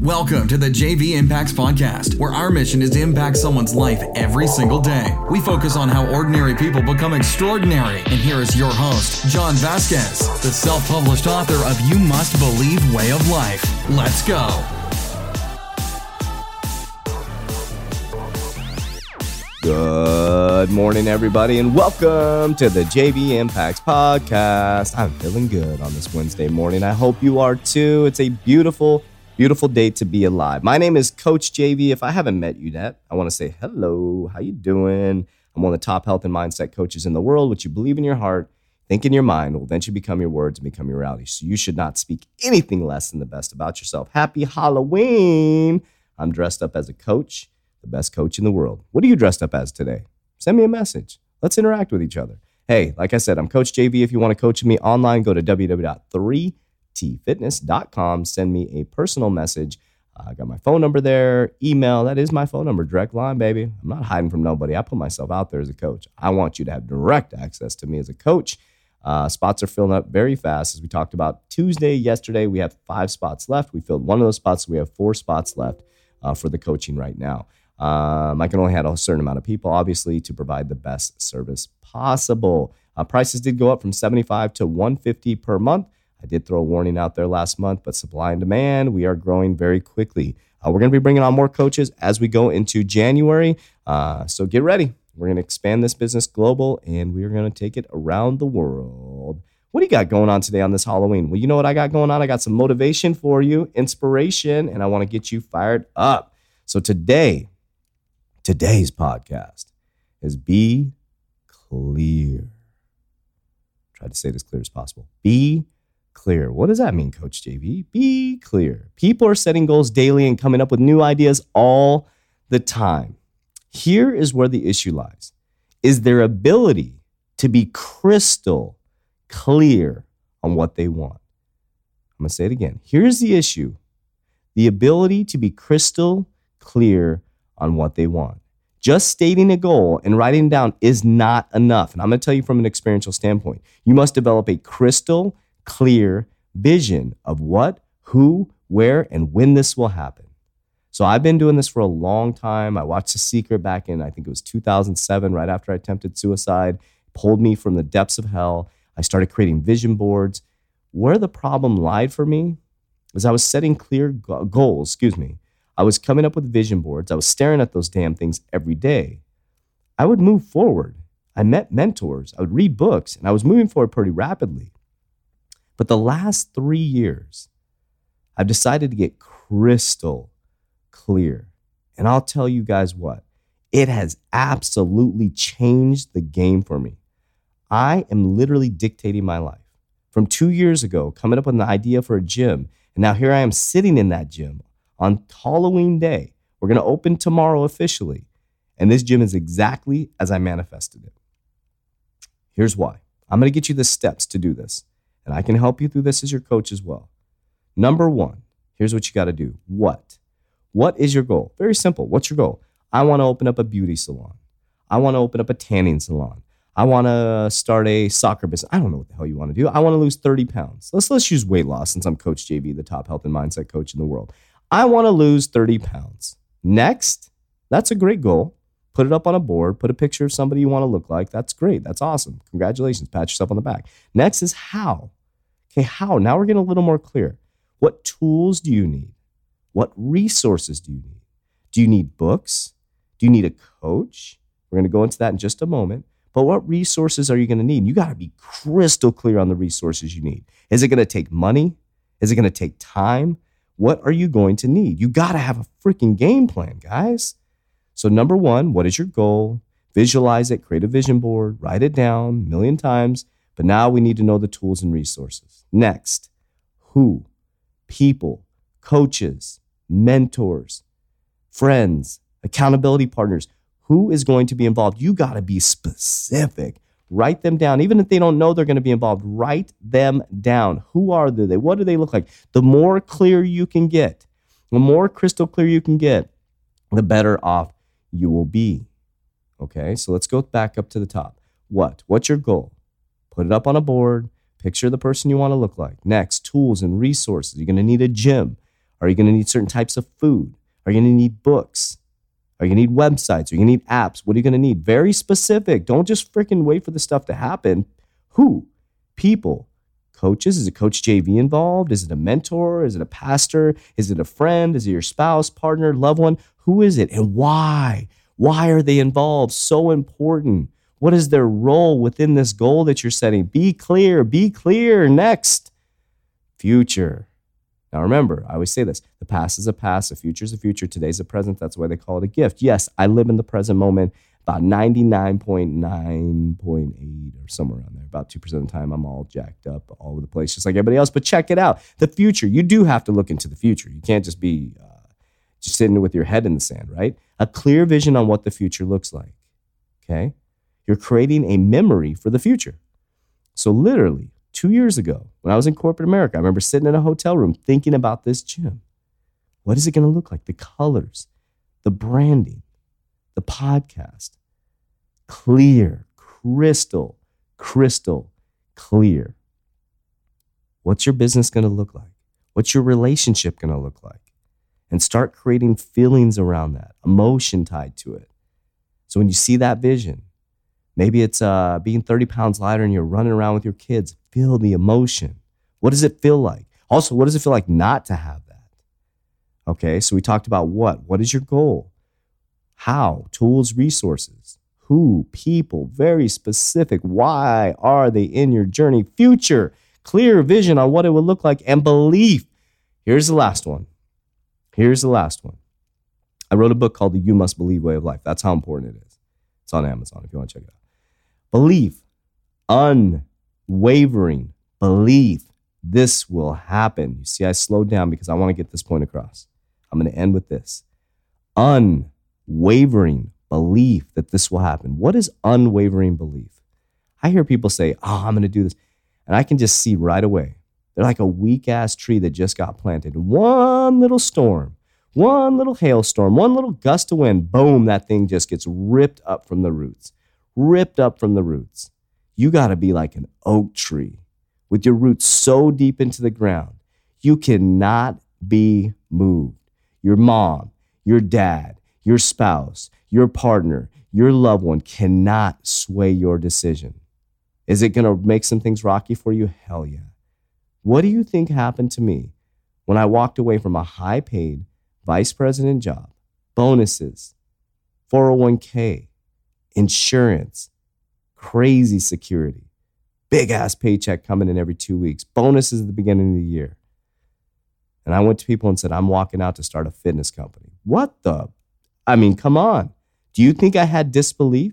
Welcome to the JV Impacts Podcast, where our mission is to impact someone's life every single day. We focus on how ordinary people become extraordinary. And here is your host, John Vasquez, the self published author of You Must Believe Way of Life. Let's go. Good morning, everybody, and welcome to the JV Impacts Podcast. I'm feeling good on this Wednesday morning. I hope you are too. It's a beautiful, Beautiful day to be alive. My name is Coach JV. If I haven't met you yet, I want to say hello. How you doing? I'm one of the top health and mindset coaches in the world. What you believe in your heart, think in your mind will eventually become your words and become your reality. So you should not speak anything less than the best about yourself. Happy Halloween. I'm dressed up as a coach, the best coach in the world. What are you dressed up as today? Send me a message. Let's interact with each other. Hey, like I said, I'm Coach JV. If you want to coach me online, go to www.3 tfitness.com. Send me a personal message. I got my phone number there, email. That is my phone number, direct line, baby. I'm not hiding from nobody. I put myself out there as a coach. I want you to have direct access to me as a coach. Uh, spots are filling up very fast. As we talked about Tuesday, yesterday, we have five spots left. We filled one of those spots. So we have four spots left uh, for the coaching right now. Um, I can only handle a certain amount of people, obviously, to provide the best service possible. Uh, prices did go up from 75 to 150 per month. I did throw a warning out there last month, but supply and demand, we are growing very quickly. Uh, we're going to be bringing on more coaches as we go into January. Uh, so get ready. We're going to expand this business global and we're going to take it around the world. What do you got going on today on this Halloween? Well, you know what I got going on? I got some motivation for you, inspiration, and I want to get you fired up. So today, today's podcast is Be Clear. Try to say it as clear as possible. Be clear. What does that mean, Coach JV? Be clear. People are setting goals daily and coming up with new ideas all the time. Here is where the issue lies is their ability to be crystal clear on what they want. I'm going to say it again. Here's the issue the ability to be crystal clear on what they want. Just stating a goal and writing down is not enough. And I'm going to tell you from an experiential standpoint. You must develop a crystal clear vision of what, who, where, and when this will happen. So I've been doing this for a long time. I watched The Secret back in, I think it was 2007, right after I attempted suicide, pulled me from the depths of hell. I started creating vision boards. Where the problem lied for me was I was setting clear goals, excuse me. I was coming up with vision boards. I was staring at those damn things every day. I would move forward. I met mentors. I would read books, and I was moving forward pretty rapidly. But the last three years, I've decided to get crystal clear. And I'll tell you guys what, it has absolutely changed the game for me. I am literally dictating my life. From two years ago, coming up with an idea for a gym, and now here I am sitting in that gym on Halloween Day. We're going to open tomorrow officially. And this gym is exactly as I manifested it. Here's why I'm going to get you the steps to do this. And I can help you through this as your coach as well. Number one, here's what you got to do. What? What is your goal? Very simple. What's your goal? I want to open up a beauty salon. I want to open up a tanning salon. I want to start a soccer business. I don't know what the hell you want to do. I want to lose 30 pounds. Let's let's use weight loss since I'm Coach JV, the top health and mindset coach in the world. I want to lose 30 pounds. Next, that's a great goal. Put it up on a board, put a picture of somebody you want to look like. That's great. That's awesome. Congratulations. Pat yourself on the back. Next is how. Okay, how? Now we're getting a little more clear. What tools do you need? What resources do you need? Do you need books? Do you need a coach? We're going to go into that in just a moment. But what resources are you going to need? You got to be crystal clear on the resources you need. Is it going to take money? Is it going to take time? What are you going to need? You got to have a freaking game plan, guys. So, number one, what is your goal? Visualize it, create a vision board, write it down a million times, but now we need to know the tools and resources. Next, who, people, coaches, mentors, friends, accountability partners. Who is going to be involved? You got to be specific. Write them down. Even if they don't know they're going to be involved, write them down. Who are they? What do they look like? The more clear you can get, the more crystal clear you can get, the better off you will be. Okay, so let's go back up to the top. What? What's your goal? Put it up on a board. Picture the person you want to look like. Next, tools and resources. You're going to need a gym. Are you going to need certain types of food? Are you going to need books? Are you going to need websites? Are you going to need apps? What are you going to need? Very specific. Don't just freaking wait for the stuff to happen. Who? People. Coaches? Is it Coach JV involved? Is it a mentor? Is it a pastor? Is it a friend? Is it your spouse, partner, loved one? Who is it and why? Why are they involved? So important. What is their role within this goal that you're setting? Be clear. Be clear. Next, future. Now remember, I always say this the past is a past, the future is a future, today's a present. That's why they call it a gift. Yes, I live in the present moment about 99.9.8 or somewhere around there. About 2% of the time, I'm all jacked up all over the place, just like everybody else. But check it out the future. You do have to look into the future. You can't just be uh, just sitting with your head in the sand, right? A clear vision on what the future looks like. Okay. You're creating a memory for the future. So, literally, two years ago, when I was in corporate America, I remember sitting in a hotel room thinking about this gym. What is it going to look like? The colors, the branding, the podcast. Clear, crystal, crystal clear. What's your business going to look like? What's your relationship going to look like? And start creating feelings around that, emotion tied to it. So when you see that vision, maybe it's uh, being 30 pounds lighter and you're running around with your kids, feel the emotion. What does it feel like? Also, what does it feel like not to have that? Okay, so we talked about what? What is your goal? How? Tools, resources. Who? People. Very specific. Why are they in your journey? Future. Clear vision on what it would look like and belief. Here's the last one. Here's the last one. I wrote a book called The You Must Believe Way of Life. That's how important it is. It's on Amazon if you want to check it out. Belief, unwavering belief. This will happen. You see, I slowed down because I want to get this point across. I'm going to end with this unwavering belief that this will happen. What is unwavering belief? I hear people say, Oh, I'm going to do this. And I can just see right away. They're like a weak ass tree that just got planted. One little storm, one little hailstorm, one little gust of wind, boom, that thing just gets ripped up from the roots. Ripped up from the roots. You got to be like an oak tree with your roots so deep into the ground. You cannot be moved. Your mom, your dad, your spouse, your partner, your loved one cannot sway your decision. Is it going to make some things rocky for you? Hell yeah. What do you think happened to me when I walked away from a high paid vice president job, bonuses, 401k, insurance, crazy security, big ass paycheck coming in every two weeks, bonuses at the beginning of the year? And I went to people and said, I'm walking out to start a fitness company. What the? I mean, come on. Do you think I had disbelief?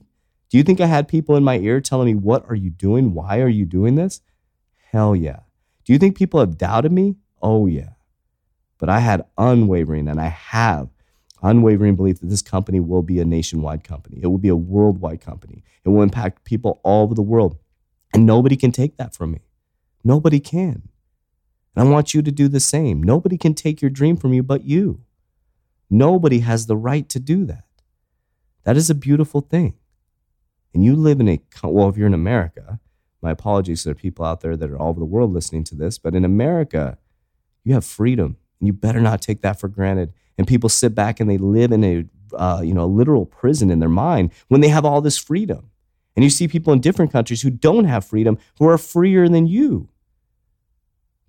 Do you think I had people in my ear telling me, What are you doing? Why are you doing this? Hell yeah. Do you think people have doubted me? Oh, yeah. But I had unwavering, and I have unwavering belief that this company will be a nationwide company. It will be a worldwide company. It will impact people all over the world. And nobody can take that from me. Nobody can. And I want you to do the same. Nobody can take your dream from you but you. Nobody has the right to do that. That is a beautiful thing. And you live in a, well, if you're in America, my apologies to the people out there that are all over the world listening to this, but in America, you have freedom. And you better not take that for granted. And people sit back and they live in a, uh, you know, a literal prison in their mind when they have all this freedom. And you see people in different countries who don't have freedom who are freer than you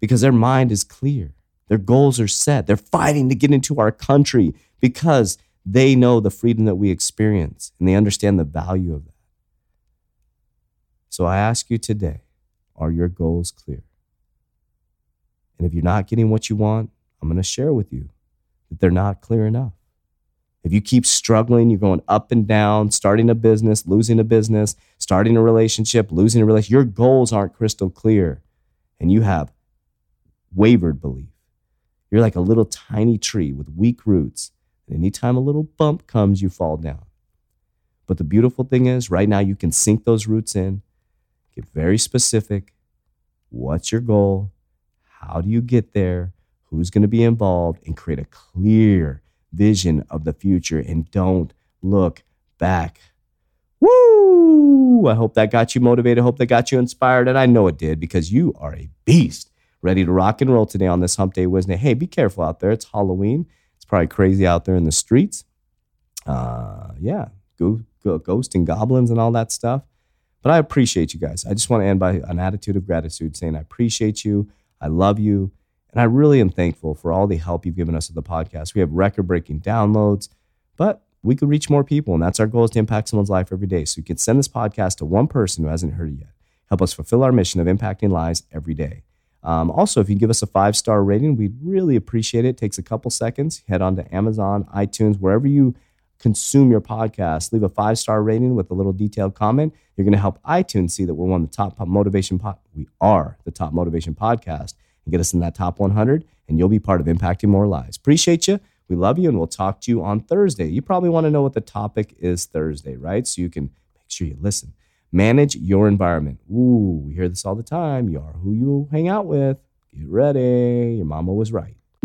because their mind is clear. Their goals are set. They're fighting to get into our country because they know the freedom that we experience and they understand the value of that. So I ask you today are your goals clear? And if you're not getting what you want, I'm going to share with you that they're not clear enough. If you keep struggling, you're going up and down, starting a business, losing a business, starting a relationship, losing a relationship, your goals aren't crystal clear and you have wavered belief. You're like a little tiny tree with weak roots. And anytime a little bump comes, you fall down. But the beautiful thing is, right now, you can sink those roots in, get very specific. What's your goal? How do you get there? Who's going to be involved? And create a clear vision of the future and don't look back. Woo! I hope that got you motivated. I hope that got you inspired. And I know it did because you are a beast. ready to rock and roll today on this Hump Day Wednesday. Hey, be careful out there. It's Halloween. It's probably crazy out there in the streets. Uh, yeah, go, go, ghosts and goblins and all that stuff. But I appreciate you guys. I just want to end by an attitude of gratitude, saying I appreciate you, I love you, and I really am thankful for all the help you've given us with the podcast. We have record-breaking downloads, but we could reach more people, and that's our goal is to impact someone's life every day. So you can send this podcast to one person who hasn't heard it yet. Help us fulfill our mission of impacting lives every day. Um, also, if you give us a five star rating, we'd really appreciate it. it. Takes a couple seconds. Head on to Amazon, iTunes, wherever you consume your podcast. Leave a five star rating with a little detailed comment. You're going to help iTunes see that we're one of the top motivation. Po- we are the top motivation podcast and get us in that top 100, and you'll be part of impacting more lives. Appreciate you. We love you, and we'll talk to you on Thursday. You probably want to know what the topic is Thursday, right? So you can make sure you listen. Manage your environment. Ooh, we hear this all the time. You are who you hang out with. Get ready. Your mama was right.